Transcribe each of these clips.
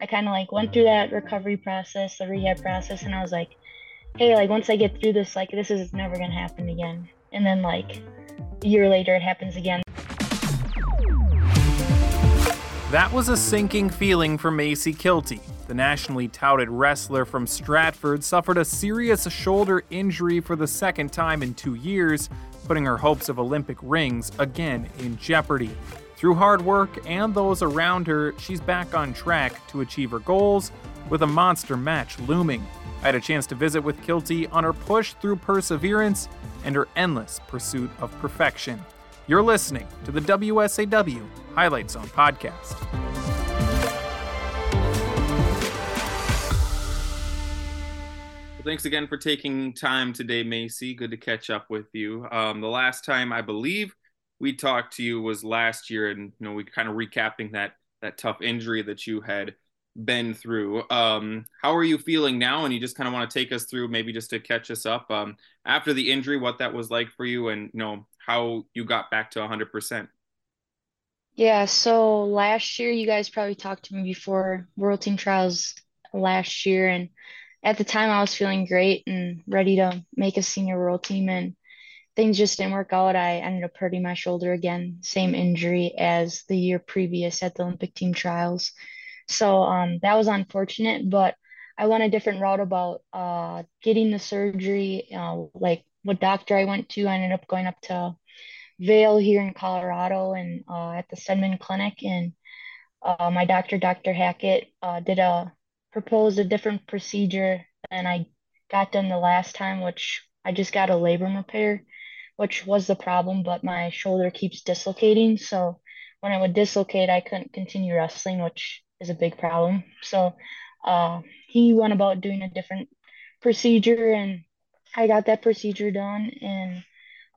I kind of like went through that recovery process, the rehab process, and I was like, hey, like once I get through this, like this is never gonna happen again. And then like a year later, it happens again. That was a sinking feeling for Macey Kilty. The nationally touted wrestler from Stratford suffered a serious shoulder injury for the second time in two years, putting her hopes of Olympic rings again in jeopardy. Through hard work and those around her, she's back on track to achieve her goals with a monster match looming. I had a chance to visit with Kilty on her push through perseverance and her endless pursuit of perfection. You're listening to the WSAW Highlight Zone podcast. Thanks again for taking time today, Macey. Good to catch up with you. Um, the last time I believe we talked to you was last year, and you know we kind of recapping that that tough injury that you had been through. Um, how are you feeling now? And you just kind of want to take us through, maybe just to catch us up um, after the injury, what that was like for you, and you know how you got back to 100%. Yeah, so last year you guys probably talked to me before World Team Trials last year, and at the time I was feeling great and ready to make a senior world team, and things just didn't work out. I ended up hurting my shoulder again, same injury as the year previous at the Olympic Team Trials. So um, that was unfortunate, but I went a different route about uh, getting the surgery. Uh, like what doctor I went to, I ended up going up to Vail here in Colorado and uh, at the Steadman Clinic. And uh, my doctor, Dr. Hackett, uh, did a proposed a different procedure than I got done the last time, which I just got a labrum repair, which was the problem, but my shoulder keeps dislocating. So when I would dislocate, I couldn't continue wrestling, which is a big problem. So uh, he went about doing a different procedure, and I got that procedure done and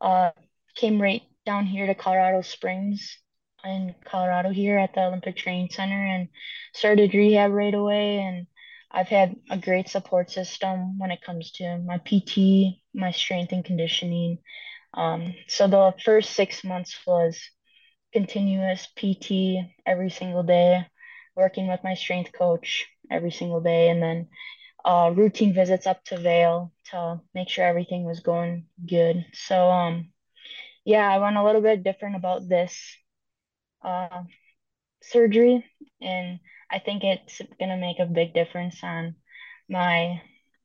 uh, came right down here to Colorado Springs in Colorado here at the Olympic Training Center and started rehab right away. And I've had a great support system when it comes to my PT, my strength and conditioning. Um, so the first six months was continuous PT every single day working with my strength coach every single day, and then uh, routine visits up to Vail to make sure everything was going good. So, um, yeah, I went a little bit different about this uh, surgery, and I think it's gonna make a big difference on my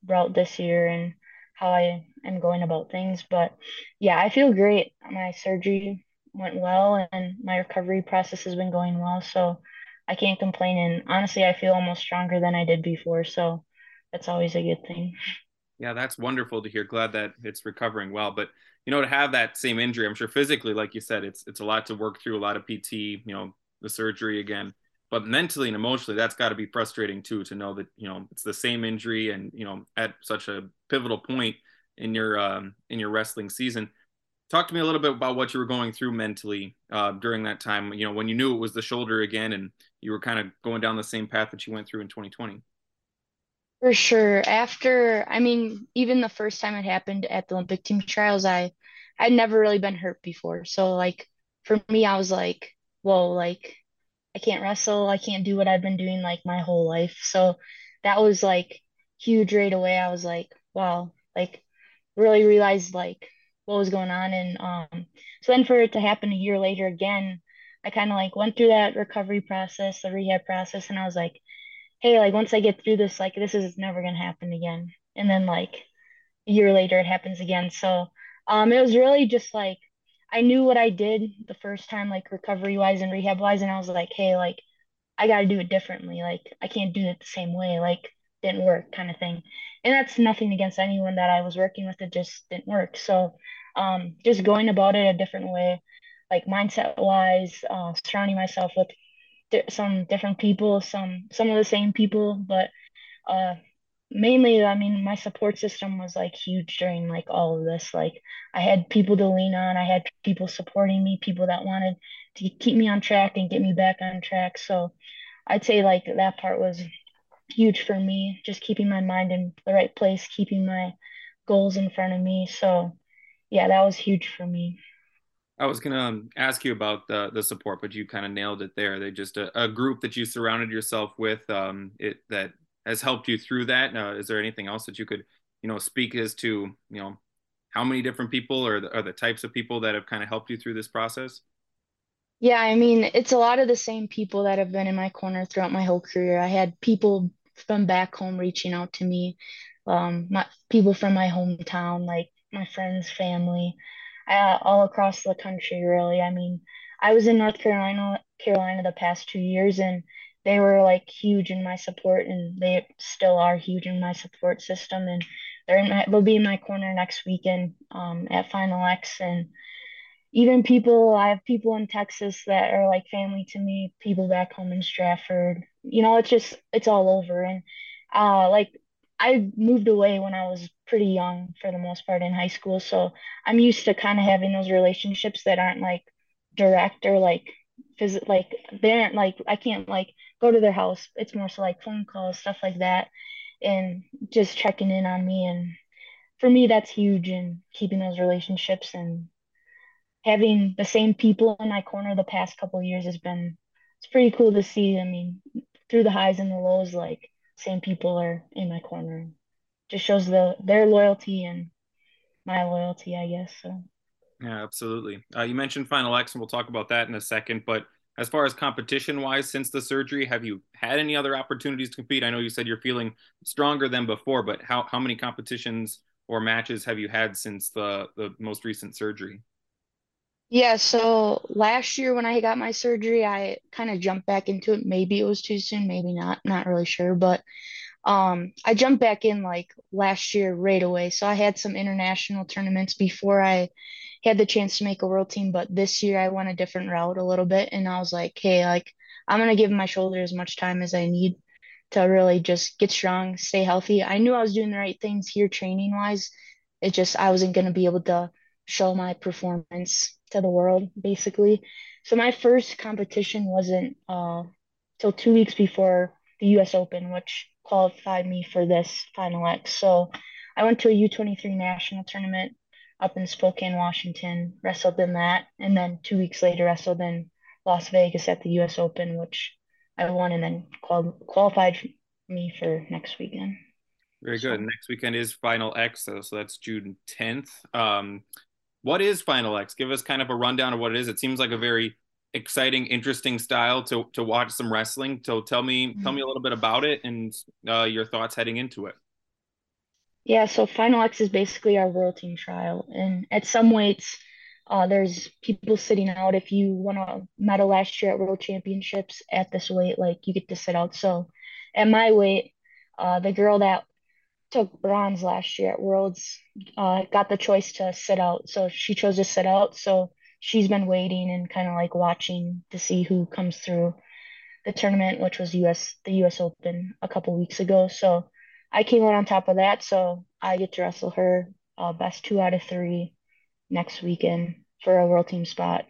route this year and how I am going about things. But yeah, I feel great. My surgery went well, and my recovery process has been going well. So I can't complain. And honestly, I feel almost stronger than I did before. So that's always a good thing. Yeah, that's wonderful to hear. Glad that it's recovering well. But you know, to have that same injury, I'm sure physically, like you said, it's it's a lot to work through, a lot of PT, you know, the surgery again. But mentally and emotionally, that's got to be frustrating too to know that you know it's the same injury and you know at such a pivotal point in your um, in your wrestling season talk to me a little bit about what you were going through mentally uh, during that time you know when you knew it was the shoulder again and you were kind of going down the same path that you went through in 2020 for sure. After i mean even the first time it happened at the olympic team trials i i'd never really been hurt before. So like for me i was like whoa like i can't wrestle. I can't do what i've been doing like my whole life. So that was like huge right away. I was like wow like really realized like what was going on. And um, so then for it to happen a year later again, I kind of like went through that recovery process, the rehab process, and I was like, hey, like once I get through this, like this is never gonna happen again. And then like a year later, it happens again. So um, it was really just like I knew what I did the first time, like recovery wise and rehab wise, and I was like, hey, like I got to do it differently. Like I can't do it the same way. Like didn't work, kind of thing. And that's nothing against anyone that I was working with. It just didn't work. So um, just going about it a different way, like mindset wise, uh, surrounding myself with di- some different people, some some of the same people, but uh, mainly, I mean, my support system was like huge during like all of this. Like I had people to lean on, I had people supporting me, people that wanted to keep me on track and get me back on track. So I'd say like that part was huge for me, just keeping my mind in the right place, keeping my goals in front of me. So yeah, that was huge for me. I was gonna um, ask you about the the support, but you kind of nailed it there. They just a, a, group that you surrounded yourself with, um, it that has helped you through that. Uh, is there anything else that you could, you know, speak as to, you know, how many different people or the, or the types of people that have kind of helped you through this process? Yeah, I mean, it's a lot of the same people that have been in my corner throughout my whole career. I had people from back home reaching out to me, um, my, people from my hometown, like my friends, family uh, all across the country, really. I mean, I was in North Carolina, Carolina the past two years, and they were like huge in my support, and they still are huge in my support system. And they're in my, they'll be in my corner next weekend um, at Final X, and even people I have people in Texas that are like family to me, people back home in Stratford. You know, it's just it's all over, and uh, like I moved away when I was pretty young for the most part in high school. So I'm used to kind of having those relationships that aren't like direct or like visit like they aren't like I can't like go to their house. It's more so like phone calls, stuff like that, and just checking in on me. And for me, that's huge in keeping those relationships and having the same people in my corner the past couple years has been it's pretty cool to see. I mean, through the highs and the lows, like same people are in my corner. Just shows the their loyalty and my loyalty, I guess. So. Yeah, absolutely. Uh, you mentioned Final X, and we'll talk about that in a second. But as far as competition wise, since the surgery, have you had any other opportunities to compete? I know you said you're feeling stronger than before, but how how many competitions or matches have you had since the the most recent surgery? Yeah, so last year when I got my surgery, I kind of jumped back into it. Maybe it was too soon, maybe not, not really sure, but um I jumped back in like last year right away. So I had some international tournaments before I had the chance to make a world team, but this year I went a different route a little bit and I was like, hey, like I'm gonna give my shoulder as much time as I need to really just get strong, stay healthy. I knew I was doing the right things here training wise. It just I wasn't gonna be able to show my performance to the world basically. So my first competition wasn't uh till two weeks before the U.S. Open, which qualified me for this Final X. So I went to a U23 national tournament up in Spokane, Washington, wrestled in that, and then two weeks later wrestled in Las Vegas at the U.S. Open, which I won, and then qual- qualified me for next weekend. Very good. Next weekend is Final X, so, so that's June 10th. Um, what is Final X? Give us kind of a rundown of what it is. It seems like a very exciting, interesting style to to watch some wrestling. So tell me mm-hmm. tell me a little bit about it and uh, your thoughts heading into it. Yeah, so Final X is basically our world team trial, and at some weights, uh, there's people sitting out. If you won a medal last year at World Championships at this weight, like you get to sit out. So at my weight, uh, the girl that took bronze last year at Worlds, uh, got the choice to sit out. So she chose to sit out. So she's been waiting and kind of like watching to see who comes through the tournament, which was US the US Open a couple weeks ago. So I came out on top of that. So I get to wrestle her uh, best two out of three next weekend for a world team spot.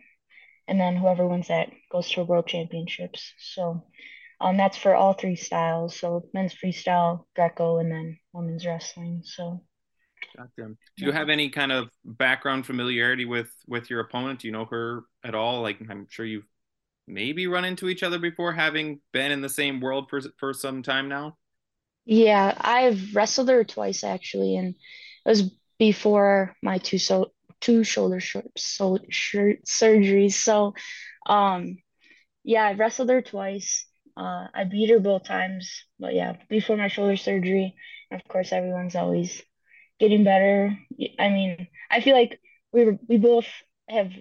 And then whoever wins that goes to world championships. So um, that's for all three styles. So men's freestyle, Greco, and then women's wrestling. So. Gotcha. Do you have any kind of background familiarity with with your opponent? Do you know her at all? Like I'm sure you've maybe run into each other before, having been in the same world for for some time now. Yeah, I've wrestled her twice actually, and it was before my two so two shoulder sh- so shirt surgeries. So, um, yeah, I've wrestled her twice. Uh, I beat her both times, but yeah, before my shoulder surgery, of course, everyone's always getting better. I mean, I feel like we we both have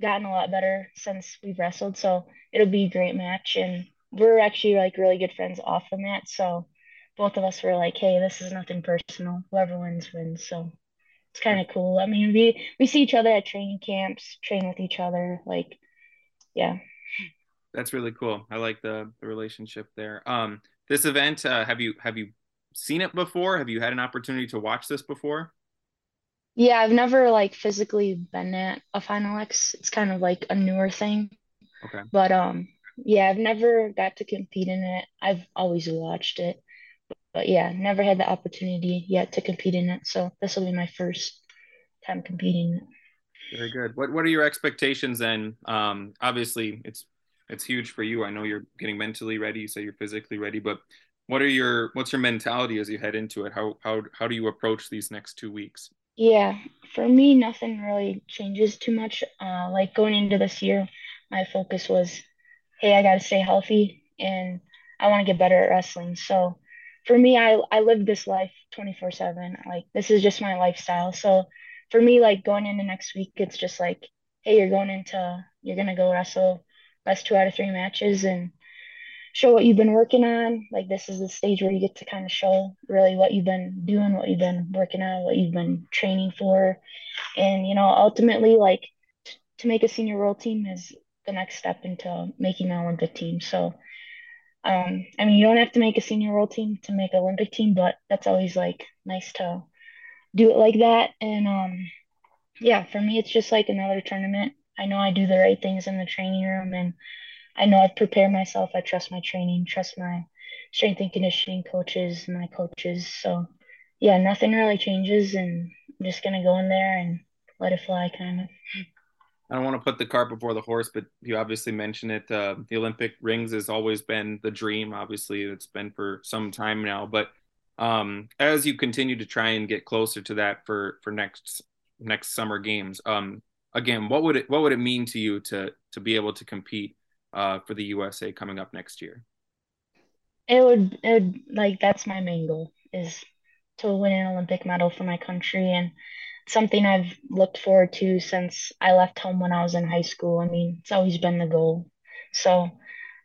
gotten a lot better since we've wrestled, so it'll be a great match. And we're actually like really good friends off the mat, so both of us were like, "Hey, this is nothing personal. Whoever wins wins." So it's kind of cool. I mean, we we see each other at training camps, train with each other, like, yeah that's really cool. I like the the relationship there. Um, this event, uh, have you have you seen it before? Have you had an opportunity to watch this before? Yeah, I've never like physically been at a Final X. It's kind of like a newer thing. Okay. But um, yeah, I've never got to compete in it. I've always watched it, but yeah, never had the opportunity yet to compete in it. So this will be my first time competing. Very good. What What are your expectations then? Um, obviously, it's it's huge for you. I know you're getting mentally ready. You say you're physically ready, but what are your what's your mentality as you head into it? How how how do you approach these next two weeks? Yeah, for me, nothing really changes too much. Uh, like going into this year, my focus was, hey, I got to stay healthy and I want to get better at wrestling. So for me, I I live this life 24/7. Like this is just my lifestyle. So for me, like going into next week, it's just like, hey, you're going into you're gonna go wrestle best two out of three matches and show what you've been working on. Like this is the stage where you get to kind of show really what you've been doing, what you've been working on, what you've been training for. And you know, ultimately like t- to make a senior world team is the next step into making an Olympic team. So um I mean you don't have to make a senior world team to make an Olympic team, but that's always like nice to do it like that. And um yeah, for me it's just like another tournament. I know I do the right things in the training room and I know I've prepared myself. I trust my training, trust my strength and conditioning coaches, my coaches. So, yeah, nothing really changes, and I'm just gonna go in there and let it fly, kind of. I don't want to put the cart before the horse, but you obviously mentioned it. Uh, the Olympic rings has always been the dream. Obviously, it's been for some time now. But um, as you continue to try and get closer to that for for next next summer games, um, again, what would it what would it mean to you to to be able to compete uh, for the USA coming up next year? It would, it would like that's my main goal is to win an Olympic medal for my country and something I've looked forward to since I left home when I was in high school. I mean, it's always been the goal. So,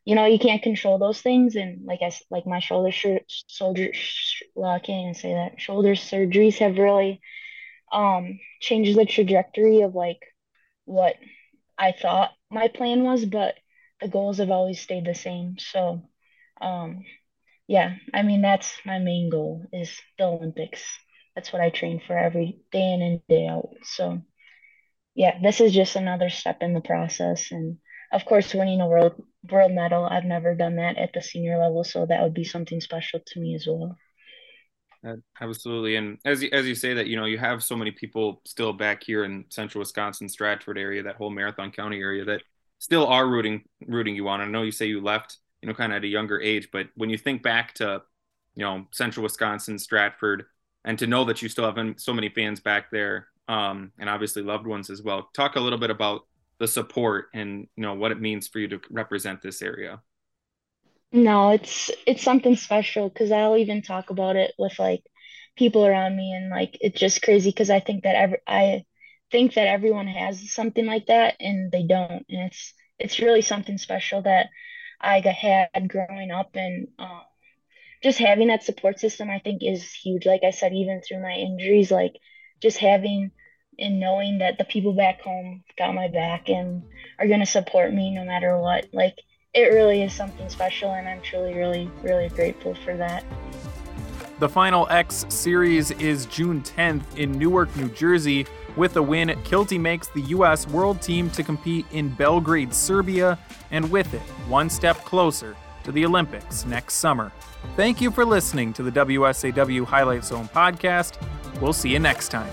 you know, you can't control those things, and like I like my shoulder shoulder well, I can't even say that shoulder surgeries have really um changed the trajectory of like what I thought my plan was, but the goals have always stayed the same. So, um, yeah, I mean that's my main goal is the Olympics. That's what I train for every day in and day out. So, yeah, this is just another step in the process, and of course, winning a world world medal. I've never done that at the senior level, so that would be something special to me as well. Uh, absolutely, and as as you say that, you know, you have so many people still back here in Central Wisconsin, Stratford area, that whole Marathon County area that still are rooting rooting you on. I know you say you left, you know, kind of at a younger age, but when you think back to, you know, Central Wisconsin, Stratford, and to know that you still have so many fans back there, um, and obviously loved ones as well. Talk a little bit about the support and you know what it means for you to represent this area. No, it's it's something special because I'll even talk about it with like people around me, and like it's just crazy because I think that every I think that everyone has something like that and they don't and it's it's really something special that I had growing up and uh, just having that support system I think is huge like I said even through my injuries like just having and knowing that the people back home got my back and are going to support me no matter what like it really is something special and I'm truly really really grateful for that. The final X series is June 10th in Newark, New Jersey. With a win, Kilty makes the U.S. World Team to compete in Belgrade, Serbia, and with it, one step closer to the Olympics next summer. Thank you for listening to the WSAW Highlight Zone podcast. We'll see you next time.